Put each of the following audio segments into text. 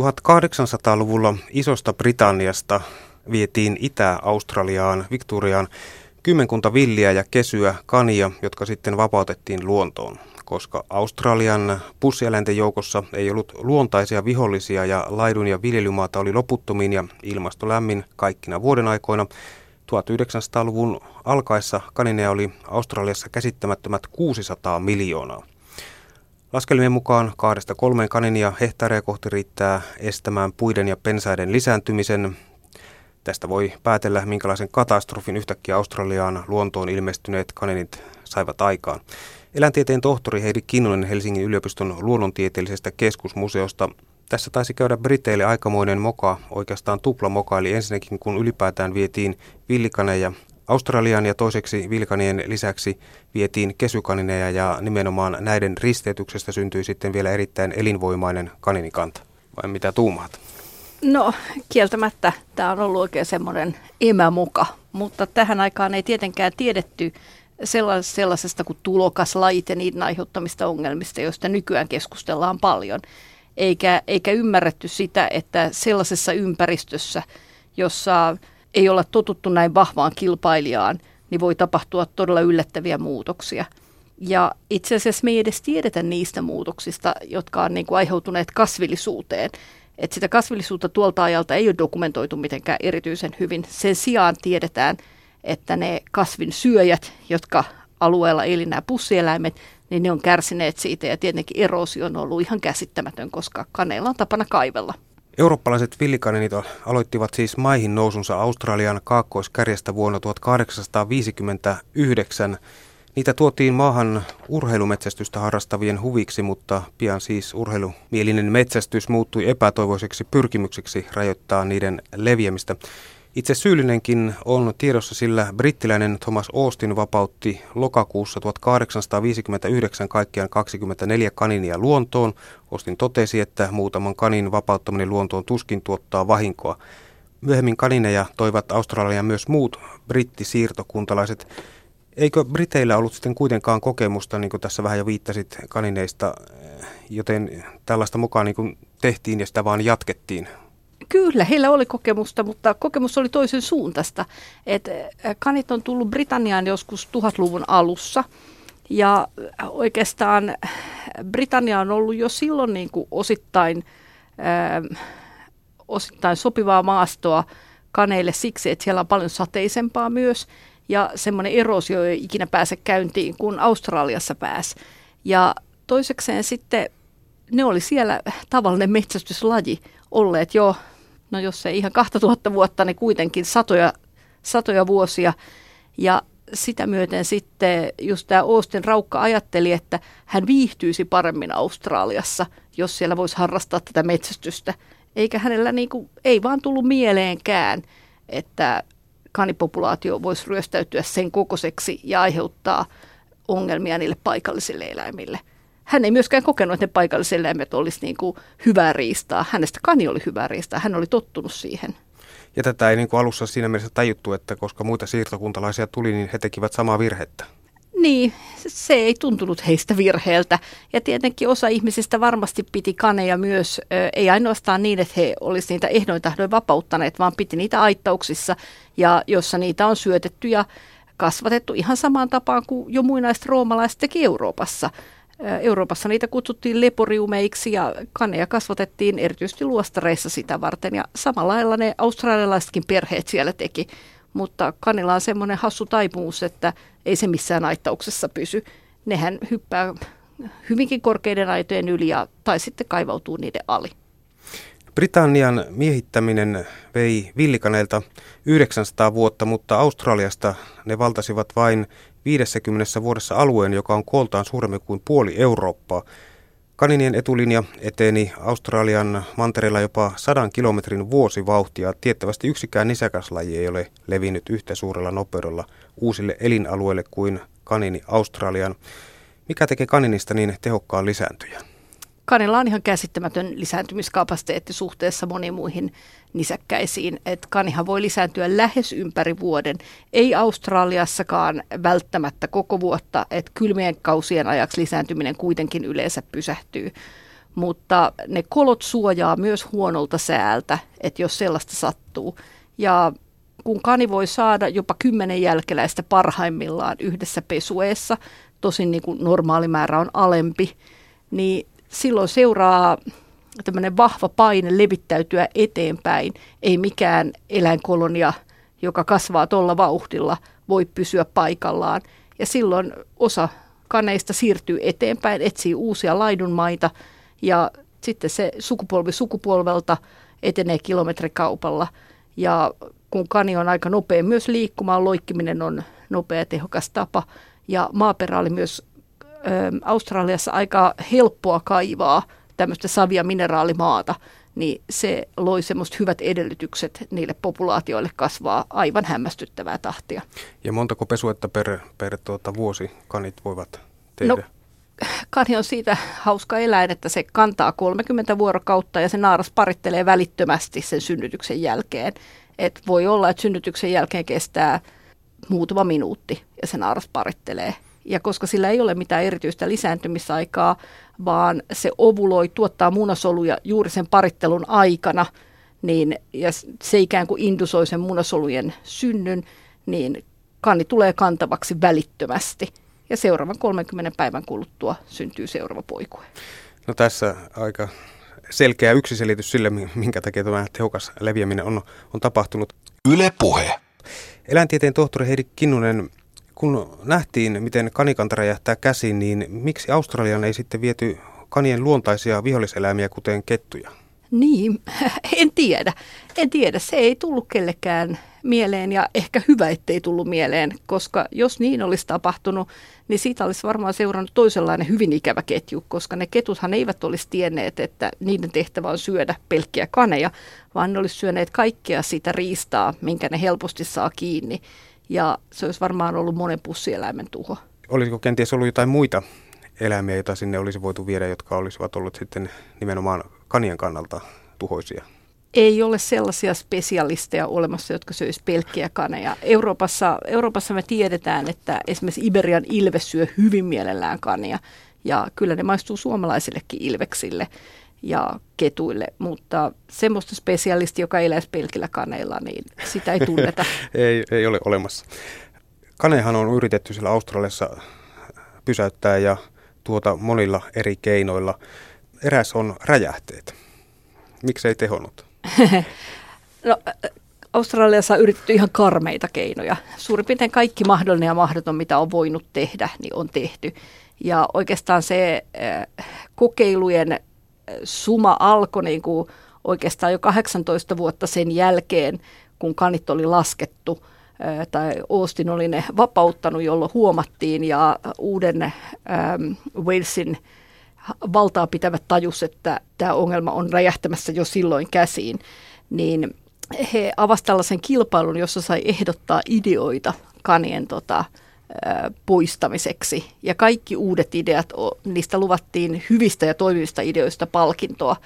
1800-luvulla isosta Britanniasta vietiin Itä-Australiaan, Victoriaan, kymmenkunta villiä ja kesyä kania, jotka sitten vapautettiin luontoon. Koska Australian pussieläinten joukossa ei ollut luontaisia vihollisia ja laidun ja viljelymaata oli loputtomiin ja ilmasto lämmin kaikkina vuoden aikoina, 1900-luvun alkaessa kanineja oli Australiassa käsittämättömät 600 miljoonaa. Laskelmien mukaan kahdesta kolmeen kaninia hehtaaria kohti riittää estämään puiden ja pensaiden lisääntymisen. Tästä voi päätellä, minkälaisen katastrofin yhtäkkiä Australiaan luontoon ilmestyneet kaninit saivat aikaan. Eläintieteen tohtori Heidi Kinnunen Helsingin yliopiston luonnontieteellisestä keskusmuseosta. Tässä taisi käydä Briteille aikamoinen moka, oikeastaan tupla moka, eli ensinnäkin kun ylipäätään vietiin villikaneja Australian ja toiseksi vilkanien lisäksi vietiin kesykanineja ja nimenomaan näiden risteytyksestä syntyi sitten vielä erittäin elinvoimainen kaninikanta. Vai mitä tuumaat? No kieltämättä tämä on ollut oikein semmoinen emämuka, mutta tähän aikaan ei tietenkään tiedetty sellaisesta kuin tulokaslajit niiden aiheuttamista ongelmista, joista nykyään keskustellaan paljon. Eikä, eikä ymmärretty sitä, että sellaisessa ympäristössä, jossa ei olla totuttu näin vahvaan kilpailijaan, niin voi tapahtua todella yllättäviä muutoksia. Ja itse asiassa me ei edes tiedetä niistä muutoksista, jotka on niin kuin aiheutuneet kasvillisuuteen. Et sitä kasvillisuutta tuolta ajalta ei ole dokumentoitu mitenkään erityisen hyvin. Sen sijaan tiedetään, että ne kasvin syöjät, jotka alueella eli nämä pussieläimet, niin ne on kärsineet siitä ja tietenkin eroosio on ollut ihan käsittämätön, koska kaneilla on tapana kaivella. Eurooppalaiset villikaninit aloittivat siis maihin nousunsa Australian kaakkoiskärjestä vuonna 1859. Niitä tuotiin maahan urheilumetsästystä harrastavien huviksi, mutta pian siis urheilumielinen metsästys muuttui epätoivoiseksi pyrkimykseksi rajoittaa niiden leviämistä. Itse syyllinenkin on tiedossa, sillä brittiläinen Thomas Austin vapautti lokakuussa 1859 kaikkiaan 24 kaninia luontoon. Austin totesi, että muutaman kanin vapauttaminen luontoon tuskin tuottaa vahinkoa. Myöhemmin kanineja toivat Australiaan myös muut brittisiirtokuntalaiset. Eikö Briteillä ollut sitten kuitenkaan kokemusta, niin kuin tässä vähän jo viittasit kanineista, joten tällaista mukaan niin tehtiin ja sitä vaan jatkettiin Kyllä, heillä oli kokemusta, mutta kokemus oli toisen suuntaista. Et kanit on tullut Britanniaan joskus tuhatluvun alussa ja oikeastaan Britannia on ollut jo silloin niin kuin osittain, äh, osittain sopivaa maastoa kaneille siksi, että siellä on paljon sateisempaa myös ja semmoinen erosio ei ikinä pääse käyntiin kuin Australiassa pääsi. Ja toisekseen sitten ne oli siellä tavallinen metsästyslaji olleet jo no jos ei ihan 2000 vuotta, niin kuitenkin satoja, satoja vuosia. Ja sitä myöten sitten just tämä Austin Raukka ajatteli, että hän viihtyisi paremmin Australiassa, jos siellä voisi harrastaa tätä metsästystä. Eikä hänellä niin kuin, ei vaan tullut mieleenkään, että kanipopulaatio voisi ryöstäytyä sen kokoiseksi ja aiheuttaa ongelmia niille paikallisille eläimille – hän ei myöskään kokenut, että ne paikalliset eläimet olisi niin kuin hyvää riistaa. Hänestä kani oli hyvää riistaa. Hän oli tottunut siihen. Ja tätä ei niin kuin alussa siinä mielessä tajuttu, että koska muita siirtokuntalaisia tuli, niin he tekivät samaa virhettä. Niin, se ei tuntunut heistä virheeltä. Ja tietenkin osa ihmisistä varmasti piti kaneja myös, ei ainoastaan niin, että he olisivat niitä ehdoin tahdoin vapauttaneet, vaan piti niitä aittauksissa, ja jossa niitä on syötetty ja kasvatettu ihan samaan tapaan kuin jo muinaiset roomalaiset teki Euroopassa. Euroopassa niitä kutsuttiin leporiumeiksi ja kaneja kasvatettiin erityisesti luostareissa sitä varten. Ja samalla lailla ne australialaisetkin perheet siellä teki. Mutta kanilla on semmoinen hassu taipumus, että ei se missään aittauksessa pysy. Nehän hyppää hyvinkin korkeiden aitojen yli ja, tai sitten kaivautuu niiden ali. Britannian miehittäminen vei villikaneilta 900 vuotta, mutta Australiasta ne valtasivat vain 50 vuodessa alueen, joka on kooltaan suurempi kuin puoli Eurooppaa. Kaninien etulinja eteni Australian mantereella jopa sadan kilometrin vuosivauhtia. Tiettävästi yksikään nisäkäslaji ei ole levinnyt yhtä suurella nopeudella uusille elinalueille kuin kanini Australian. Mikä tekee kaninista niin tehokkaan lisääntyjän? Kanilla on ihan käsittämätön lisääntymiskapasiteetti suhteessa moniin muihin nisäkkäisiin. Et kanihan voi lisääntyä lähes ympäri vuoden. Ei Australiassakaan välttämättä koko vuotta, että kylmien kausien ajaksi lisääntyminen kuitenkin yleensä pysähtyy. mutta ne kolot suojaa myös huonolta säältä, että jos sellaista sattuu. Ja kun kani voi saada jopa kymmenen jälkeläistä parhaimmillaan yhdessä pesueessa, tosin niin kuin normaali määrä on alempi, niin silloin seuraa tämmöinen vahva paine levittäytyä eteenpäin. Ei mikään eläinkolonia, joka kasvaa tuolla vauhdilla, voi pysyä paikallaan. Ja silloin osa kaneista siirtyy eteenpäin, etsii uusia laidunmaita ja sitten se sukupolvi sukupolvelta etenee kilometrikaupalla. Ja kun kani on aika nopea myös liikkumaan, loikkiminen on nopea tehokas tapa. Ja maaperä oli myös Australiassa aika helppoa kaivaa tämmöistä savia mineraalimaata, niin se loi semmoista hyvät edellytykset niille populaatioille kasvaa aivan hämmästyttävää tahtia. Ja montako pesuetta per, per tuota, vuosi kanit voivat tehdä? No, kani on siitä hauska eläin, että se kantaa 30 vuorokautta ja se naaras parittelee välittömästi sen synnytyksen jälkeen. Et voi olla, että synnytyksen jälkeen kestää muutama minuutti ja se naaras parittelee. Ja koska sillä ei ole mitään erityistä lisääntymisaikaa, vaan se ovuloi, tuottaa munasoluja juuri sen parittelun aikana, niin, ja se ikään kuin indusoi sen munasolujen synnyn, niin kanni tulee kantavaksi välittömästi. Ja seuraavan 30 päivän kuluttua syntyy seuraava poikue. No tässä aika selkeä yksiselitys sille, minkä takia tämä tehokas leviäminen on, on tapahtunut. Yle puhe. Eläintieteen tohtori Heidi Kinnunen, kun nähtiin, miten kanikanta räjähtää käsiin, niin miksi Australian ei sitten viety kanien luontaisia viholliseläimiä, kuten kettuja? Niin, en tiedä. En tiedä. Se ei tullut kellekään mieleen ja ehkä hyvä, ettei tullut mieleen, koska jos niin olisi tapahtunut, niin siitä olisi varmaan seurannut toisenlainen hyvin ikävä ketju, koska ne ketuthan eivät olisi tienneet, että niiden tehtävä on syödä pelkkiä kaneja, vaan ne olisi syöneet kaikkea sitä riistaa, minkä ne helposti saa kiinni. Ja se olisi varmaan ollut monen pussieläimen tuho. Olisiko kenties ollut jotain muita eläimiä, joita sinne olisi voitu viedä, jotka olisivat ollut sitten nimenomaan kanien kannalta tuhoisia? Ei ole sellaisia spesialisteja olemassa, jotka söisi pelkkiä kaneja. Euroopassa, Euroopassa me tiedetään, että esimerkiksi Iberian ilves syö hyvin mielellään kania. Ja kyllä ne maistuu suomalaisillekin ilveksille ja ketuille, mutta semmoista spesialisti, joka eläisi pelkillä kaneilla, niin sitä ei tunneta. ei, ei ole olemassa. Kanehan on yritetty siellä Australiassa pysäyttää ja tuota monilla eri keinoilla. Eräs on räjähteet. Miksi ei tehonnut? no, Australiassa on yritetty ihan karmeita keinoja. Suurin piirtein kaikki mahdollinen ja mahdoton, mitä on voinut tehdä, niin on tehty. Ja oikeastaan se äh, kokeilujen suma alkoi niin kuin oikeastaan jo 18 vuotta sen jälkeen, kun kanit oli laskettu tai Austin oli ne vapauttanut, jolloin huomattiin ja uuden ähm, Walesin valtaa pitävät tajus, että tämä ongelma on räjähtämässä jo silloin käsiin, niin he avasivat tällaisen kilpailun, jossa sai ehdottaa ideoita kanien tota, poistamiseksi. Ja kaikki uudet ideat, niistä luvattiin hyvistä ja toimivista ideoista palkintoa.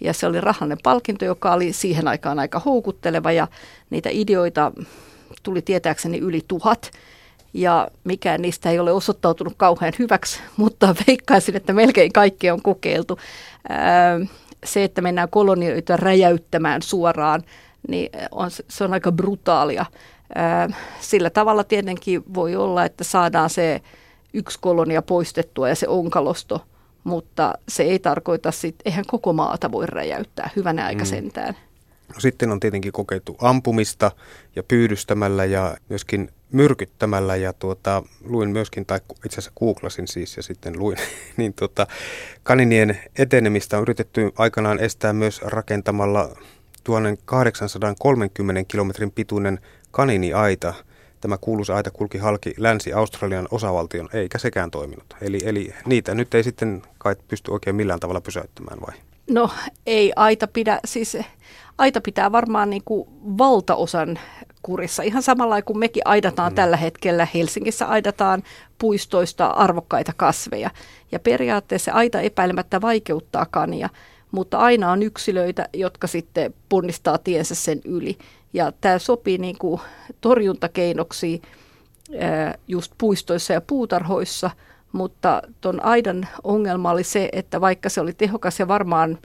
Ja se oli rahallinen palkinto, joka oli siihen aikaan aika houkutteleva ja niitä ideoita tuli tietääkseni yli tuhat. Ja mikään niistä ei ole osoittautunut kauhean hyväksi, mutta veikkaisin, että melkein kaikki on kokeiltu. Se, että mennään kolonioita räjäyttämään suoraan, niin on, se on aika brutaalia. Sillä tavalla tietenkin voi olla, että saadaan se yksi kolonia poistettua ja se onkalosto, mutta se ei tarkoita sitten, eihän koko maata voi räjäyttää hyvänä aika mm. sentään. No, sitten on tietenkin kokeiltu ampumista ja pyydystämällä ja myöskin myrkyttämällä ja tuota, luin myöskin, tai itse asiassa googlasin siis ja sitten luin, niin tuota, kaninien etenemistä on yritetty aikanaan estää myös rakentamalla 1830 kilometrin pituinen kaniniaita. Tämä kuuluisa aita kulki halki Länsi-Australian osavaltion, eikä sekään toiminut. Eli, eli niitä nyt ei sitten kai pysty oikein millään tavalla pysäyttämään vai? No ei aita pidä, siis aita pitää varmaan niin kuin valtaosan kurissa. Ihan samalla kuin mekin aidataan mm. tällä hetkellä. Helsingissä aidataan puistoista arvokkaita kasveja. Ja periaatteessa aita epäilemättä vaikeuttaa kania, mutta aina on yksilöitä, jotka sitten ponnistaa tiensä sen yli. Ja tämä sopii niin kuin torjuntakeinoksi just puistoissa ja puutarhoissa, mutta tuon aidan ongelma oli se, että vaikka se oli tehokas ja varmaan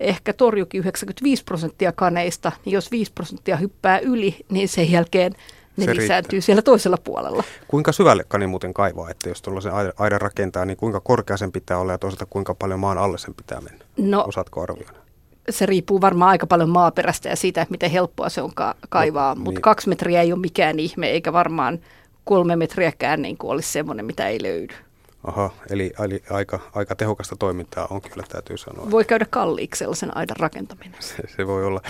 ehkä torjukin 95 prosenttia kaneista, niin jos 5 prosenttia hyppää yli, niin sen jälkeen ne se lisääntyy riittää. siellä toisella puolella. Kuinka syvälle kani muuten kaivaa, että jos tuollaisen aidan rakentaa, niin kuinka korkea sen pitää olla ja toisaalta kuinka paljon maan alle sen pitää mennä? No, Osaatko arvioida? Se riippuu varmaan aika paljon maaperästä ja siitä, miten helppoa se on ka- kaivaa, no, mutta niin. kaksi metriä ei ole mikään ihme, eikä varmaan kolme metriäkään niin kuin olisi semmoinen, mitä ei löydy. Aha, eli, eli aika, aika tehokasta toimintaa on kyllä, täytyy sanoa. Voi käydä kalliiksi sellaisen aidan rakentaminen. Se, se voi olla.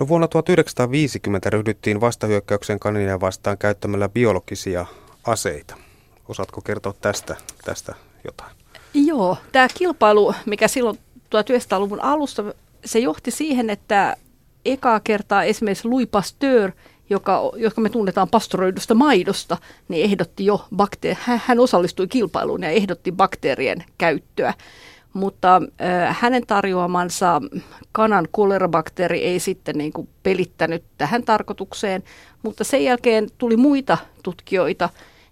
No vuonna 1950 ryhdyttiin vastahyökkäyksen kaninia vastaan käyttämällä biologisia aseita. Osaatko kertoa tästä, tästä jotain? Joo, tämä kilpailu, mikä silloin 1900-luvun alussa, se johti siihen, että ekaa kertaa esimerkiksi Louis Pasteur, joka, joka me tunnetaan pastoroidusta maidosta, niin ehdotti jo bakteer- hän osallistui kilpailuun ja ehdotti bakteerien käyttöä. Mutta äh, hänen tarjoamansa kanan kolerabakteeri ei sitten niin kuin pelittänyt tähän tarkoitukseen, mutta sen jälkeen tuli muita tutkijoita,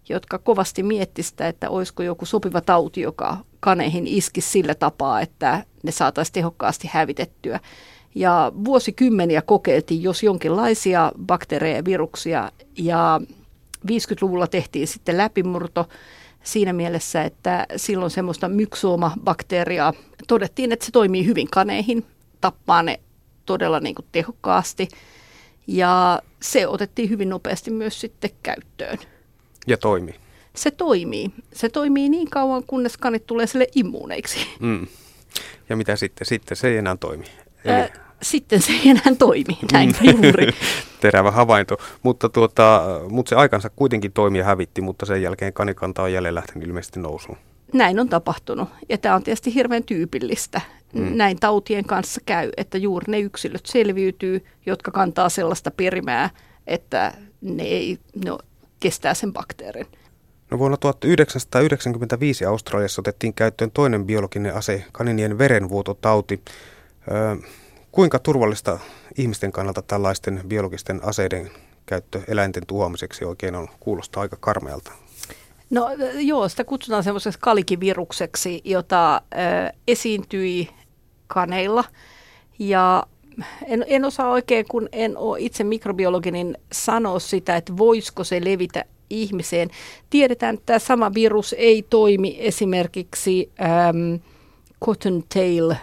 jotka kovasti miettivät että olisiko joku sopiva tauti, joka kaneihin iski sillä tapaa, että ne saataisiin tehokkaasti hävitettyä. Ja vuosikymmeniä kokeiltiin, jos jonkinlaisia bakteereja ja viruksia, ja 50-luvulla tehtiin sitten läpimurto, siinä mielessä, että silloin semmoista myksooma-bakteeriaa todettiin, että se toimii hyvin kaneihin, tappaa ne todella niin kuin tehokkaasti ja se otettiin hyvin nopeasti myös sitten käyttöön. Ja toimii. Se toimii. Se toimii niin kauan, kunnes kanit tulee sille immuuneiksi. Mm. Ja mitä sitten? Sitten se ei enää toimi. Eli... Äh, sitten se ei enää toimi, näin mm. juuri. Terävä havainto, mutta, tuota, mutta se aikansa kuitenkin toimi ja hävitti, mutta sen jälkeen kanikanta on jälleen lähtenyt ilmeisesti nousuun. Näin on tapahtunut ja tämä on tietysti hirveän tyypillistä. Mm. Näin tautien kanssa käy, että juuri ne yksilöt selviytyy, jotka kantaa sellaista perimää, että ne, ei, ne kestää sen bakteerin. No vuonna 1995 Australiassa otettiin käyttöön toinen biologinen ase, kaninien verenvuototauti. Öö, Kuinka turvallista ihmisten kannalta tällaisten biologisten aseiden käyttö eläinten tuhoamiseksi oikein on? Kuulostaa aika karmealta. No joo, sitä kutsutaan semmoiseksi kalikivirukseksi, jota ö, esiintyi kaneilla. Ja en, en osaa oikein, kun en ole itse mikrobiologi, niin sanoa sitä, että voisiko se levitä ihmiseen. Tiedetään, että tämä sama virus ei toimi esimerkiksi äm, cottontail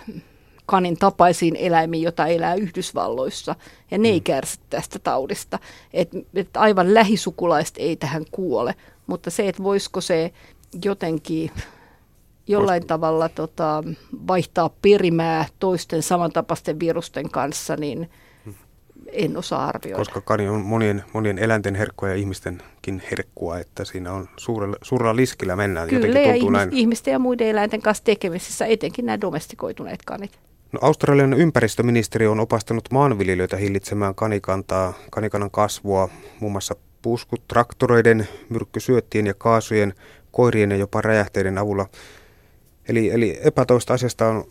kanin tapaisiin eläimiin, jota elää Yhdysvalloissa, ja ne ei mm. kärsi tästä taudista. Et, et aivan lähisukulaiset ei tähän kuole, mutta se, että voisiko se jotenkin jollain Vois... tavalla tota, vaihtaa perimää toisten samantapaisten virusten kanssa, niin en osaa arvioida. Koska kani on monien, monien eläinten herkkua ja ihmistenkin herkkua, että siinä on suurella, suurella liskillä mennään. Kyllä, Jotenkin ja ihmis, näin. ihmisten ja muiden eläinten kanssa tekemisissä, etenkin nämä domestikoituneet kanit. No, Australian ympäristöministeriö on opastanut maanviljelijöitä hillitsemään kanikantaa, kanikannan kasvua, muun muassa puskut, traktoreiden, myrkkysyöttien ja kaasujen, koirien ja jopa räjähteiden avulla. Eli, eli epätoista asiasta on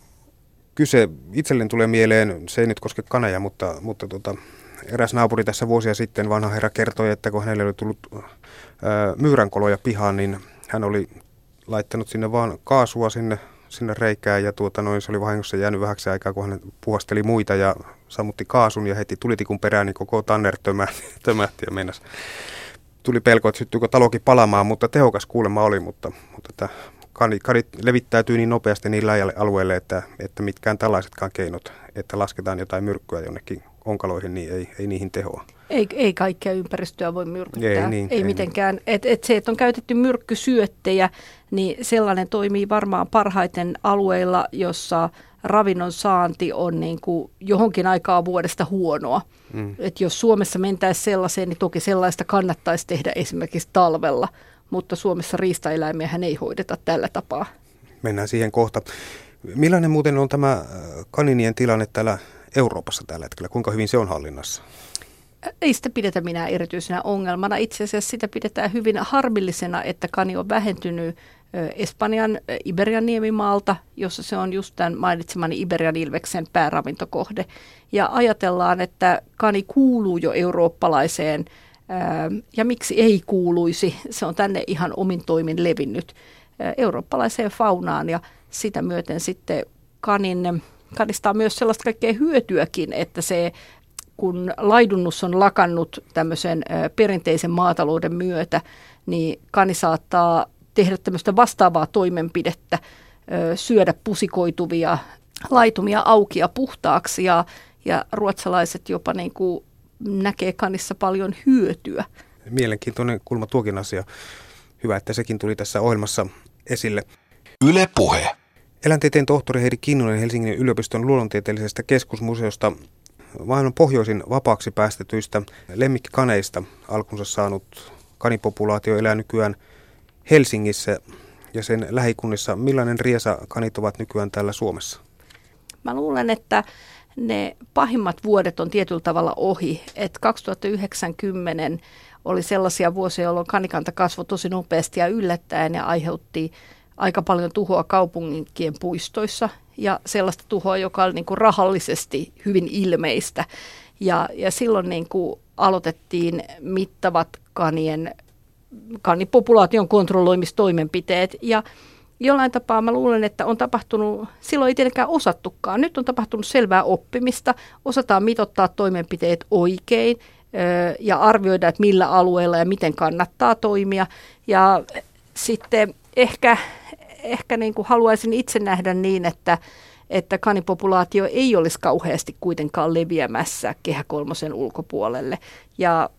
kyse. Itselleni tulee mieleen, se ei nyt koske kaneja, mutta, mutta tota, eräs naapuri tässä vuosia sitten, vanha herra kertoi, että kun hänelle oli tullut ää, myyränkoloja pihaan, niin hän oli laittanut sinne vaan kaasua sinne sinne reikään ja tuota noin, se oli vahingossa jäänyt vähäksi aikaa, kun hän puhasteli muita ja sammutti kaasun ja heti tulitikun perään, niin koko tanner tömähti, ja mennäs. Tuli pelko, että syttyykö talokin palamaan, mutta tehokas kuulemma oli, mutta, mutta että kanit, kanit levittäytyy niin nopeasti niin laajalle alueelle, että, että mitkään tällaisetkaan keinot, että lasketaan jotain myrkkyä jonnekin onkaloihin, niin ei, ei niihin tehoa. Ei, ei kaikkea ympäristöä voi myrkyttää, ei, niin, ei, ei mitenkään. Niin. Et, et se, että on käytetty myrkkysyöttejä, niin sellainen toimii varmaan parhaiten alueilla, jossa ravinnon saanti on niin kuin johonkin aikaa vuodesta huonoa. Mm. Et jos Suomessa mentäisiin sellaiseen, niin toki sellaista kannattaisi tehdä esimerkiksi talvella, mutta Suomessa riistaeläimiä ei hoideta tällä tapaa. Mennään siihen kohta. Millainen muuten on tämä äh, kaninien tilanne täällä Euroopassa tällä hetkellä? Kuinka hyvin se on hallinnassa? Ei sitä pidetä minä erityisenä ongelmana. Itse asiassa sitä pidetään hyvin harmillisena, että kani on vähentynyt Espanjan Iberian niemimaalta, jossa se on just tämän mainitsemani Iberian ilveksen pääravintokohde. Ja ajatellaan, että kani kuuluu jo eurooppalaiseen, ja miksi ei kuuluisi, se on tänne ihan omin toimin levinnyt. eurooppalaiseen faunaan ja sitä myöten sitten kanin, kanista on myös sellaista kaikkea hyötyäkin, että se kun laidunnus on lakannut tämmöisen perinteisen maatalouden myötä, niin kani saattaa tehdä tämmöistä vastaavaa toimenpidettä, syödä pusikoituvia laitumia auki ja puhtaaksi ja, ja ruotsalaiset jopa niin kuin näkee kanissa paljon hyötyä. Mielenkiintoinen kulma tuokin asia. Hyvä, että sekin tuli tässä ohjelmassa esille. Yle Puhe. Eläintieteen tohtori Heidi Kinnunen Helsingin yliopiston luonnontieteellisestä keskusmuseosta maailman pohjoisin vapaaksi päästetyistä lemmikkikaneista alkunsa saanut kanipopulaatio elää nykyään Helsingissä ja sen lähikunnissa. Millainen riesa kanit ovat nykyään täällä Suomessa? Mä luulen, että ne pahimmat vuodet on tietyllä tavalla ohi. Et 2090 oli sellaisia vuosia, jolloin kanikanta kasvoi tosi nopeasti ja yllättäen ja aiheutti aika paljon tuhoa kaupunkien puistoissa ja sellaista tuhoa, joka oli niin kuin rahallisesti hyvin ilmeistä. Ja, ja silloin niin kuin aloitettiin mittavat kanien, kanipopulaation kontrolloimistoimenpiteet ja jollain tapaa mä luulen, että on tapahtunut, silloin ei tietenkään osattukaan. Nyt on tapahtunut selvää oppimista, osataan mitottaa toimenpiteet oikein ja arvioida, että millä alueella ja miten kannattaa toimia. Ja sitten ehkä, ehkä niin kuin haluaisin itse nähdä niin, että, että kanipopulaatio ei olisi kauheasti kuitenkaan leviämässä kehä kolmosen ulkopuolelle. Ja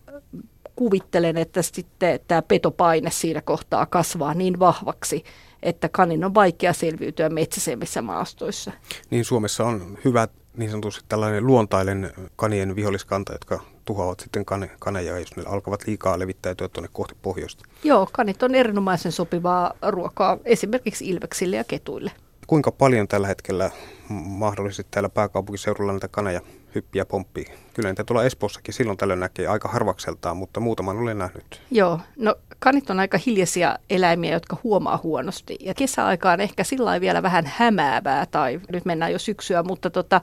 kuvittelen, että sitten tämä petopaine siinä kohtaa kasvaa niin vahvaksi, että kanin on vaikea selviytyä metsäisemmissä maastoissa. Niin Suomessa on hyvä niin sanotusti tällainen luontainen kanien viholliskanta, jotka tuhoavat sitten kane, kaneja, jos ne alkavat liikaa levittäytyä tuonne kohti pohjoista. Joo, kanit on erinomaisen sopivaa ruokaa esimerkiksi ilveksille ja ketuille. Kuinka paljon tällä hetkellä mahdollisesti täällä pääkaupunkiseudulla näitä kaneja hyppiä pomppii? Kyllä niitä tuolla Espoossakin silloin tällöin näkee aika harvakseltaan, mutta muutaman olen nähnyt. Joo, no kanit on aika hiljaisia eläimiä, jotka huomaa huonosti. Ja kesäaikaan ehkä sillä vielä vähän hämäävää, tai nyt mennään jo syksyä, mutta tota,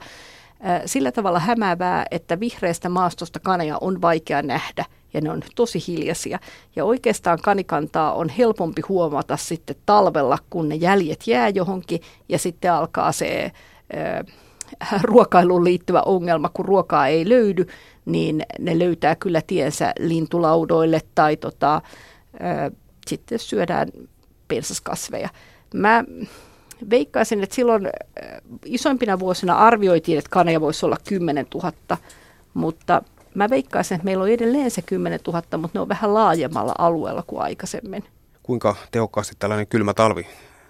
sillä tavalla hämäävää, että vihreästä maastosta kaneja on vaikea nähdä ja ne on tosi hiljaisia. Ja oikeastaan kanikantaa on helpompi huomata sitten talvella, kun ne jäljet jää johonkin ja sitten alkaa se ruokailuun liittyvä ongelma, kun ruokaa ei löydy, niin ne löytää kyllä tiensä lintulaudoille tai tota, äh, sitten syödään pensaskasveja. Mä veikkaisin, että silloin isoimpina vuosina arvioitiin, että kaneja voisi olla 10 000, mutta mä veikkaisin, että meillä on edelleen se 10 000, mutta ne on vähän laajemmalla alueella kuin aikaisemmin. Kuinka tehokkaasti tällainen kylmä talvi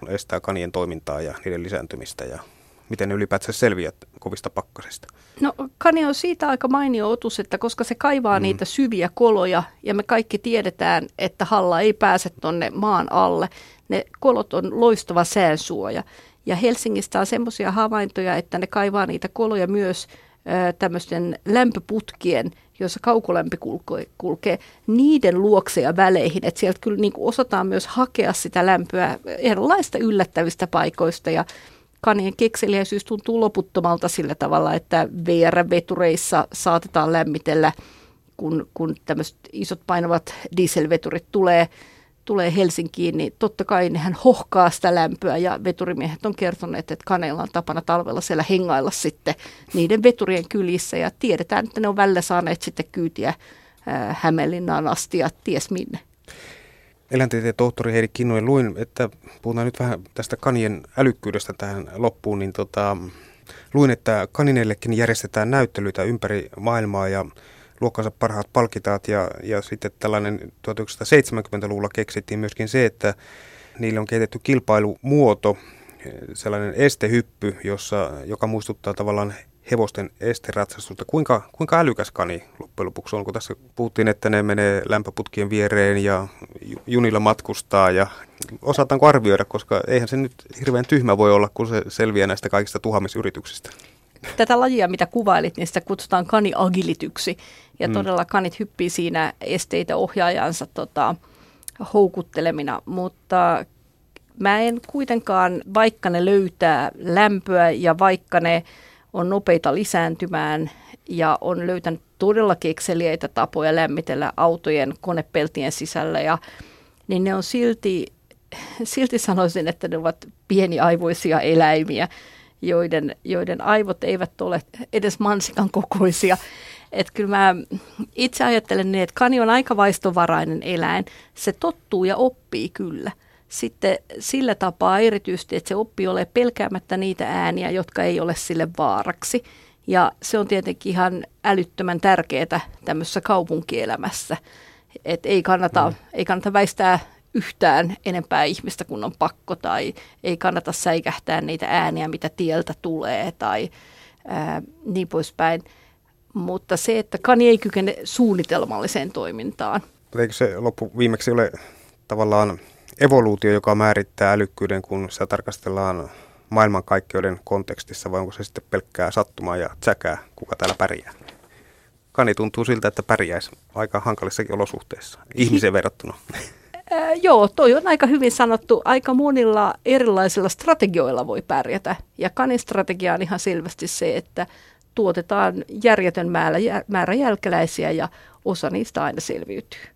estää kanien toimintaa ja niiden lisääntymistä ja miten ne ylipäätään selviät kovista pakkasista? No kani on siitä aika mainio otus, että koska se kaivaa mm. niitä syviä koloja ja me kaikki tiedetään, että halla ei pääse tuonne maan alle, ne kolot on loistava säänsuoja. Ja Helsingistä on semmoisia havaintoja, että ne kaivaa niitä koloja myös tämmöisten lämpöputkien, joissa kaukolämpö kulkee, kulkee, niiden luokse ja väleihin. Että sieltä kyllä niin osataan myös hakea sitä lämpöä erilaista yllättävistä paikoista ja kanien kekseliäisyys tuntuu loputtomalta sillä tavalla, että VR-vetureissa saatetaan lämmitellä, kun, kun tämmöiset isot painavat dieselveturit tulee, tulee Helsinkiin, niin totta kai nehän hohkaa sitä lämpöä ja veturimiehet on kertoneet, että kaneilla on tapana talvella siellä hengailla sitten niiden veturien kylissä ja tiedetään, että ne on välillä saaneet sitten kyytiä Hämeenlinnaan asti ja ties minne. Eläintieteen tohtori Heidi Kinnunen, luin, että puhutaan nyt vähän tästä kanien älykkyydestä tähän loppuun, niin tota, luin, että kanineillekin järjestetään näyttelyitä ympäri maailmaa ja luokkansa parhaat palkitaat ja, ja sitten tällainen 1970-luvulla keksittiin myöskin se, että niille on kehitetty kilpailumuoto, sellainen estehyppy, jossa, joka muistuttaa tavallaan hevosten esteratsastusta. Kuinka, kuinka älykäs kani loppujen lopuksi on, kun tässä puhuttiin, että ne menee lämpöputkien viereen ja junilla matkustaa ja osataanko arvioida, koska eihän se nyt hirveän tyhmä voi olla, kun se selviää näistä kaikista tuhamisyrityksistä. Tätä lajia, mitä kuvailit, niin sitä kutsutaan kaniagilityksi. Ja mm. todella kanit hyppii siinä esteitä ohjaajansa tota, houkuttelemina, mutta mä en kuitenkaan, vaikka ne löytää lämpöä ja vaikka ne on nopeita lisääntymään ja on löytänyt todella kekseliäitä tapoja lämmitellä autojen konepeltien sisällä, ja, niin ne on silti silti sanoisin, että ne ovat pieniaivoisia eläimiä, joiden, joiden aivot eivät ole edes mansikan kokoisia. Että kyllä mä itse ajattelen niin, että kani on aika vaistovarainen eläin. Se tottuu ja oppii kyllä. Sitten sillä tapaa erityisesti, että se oppii ole pelkäämättä niitä ääniä, jotka ei ole sille vaaraksi. Ja se on tietenkin ihan älyttömän tärkeää tämmöisessä kaupunkielämässä. Et ei, kannata, mm. ei kannata väistää yhtään enempää ihmistä kuin on pakko tai ei kannata säikähtää niitä ääniä, mitä tieltä tulee tai ää, niin poispäin. Mutta se, että kani ei kykene suunnitelmalliseen toimintaan. Eikö se loppu viimeksi ole tavallaan evoluutio, joka määrittää älykkyyden, kun se tarkastellaan maailmankaikkeuden kontekstissa, vai onko se sitten pelkkää sattumaa ja tsäkää, kuka täällä pärjää? Kani tuntuu siltä, että pärjäisi aika hankalissakin olosuhteissa, ihmisen verrattuna. Äh, joo, toi on aika hyvin sanottu. Aika monilla erilaisilla strategioilla voi pärjätä. Ja kanin strategia on ihan selvästi se, että tuotetaan järjetön määrä, määrä jälkeläisiä ja osa niistä aina selviytyy.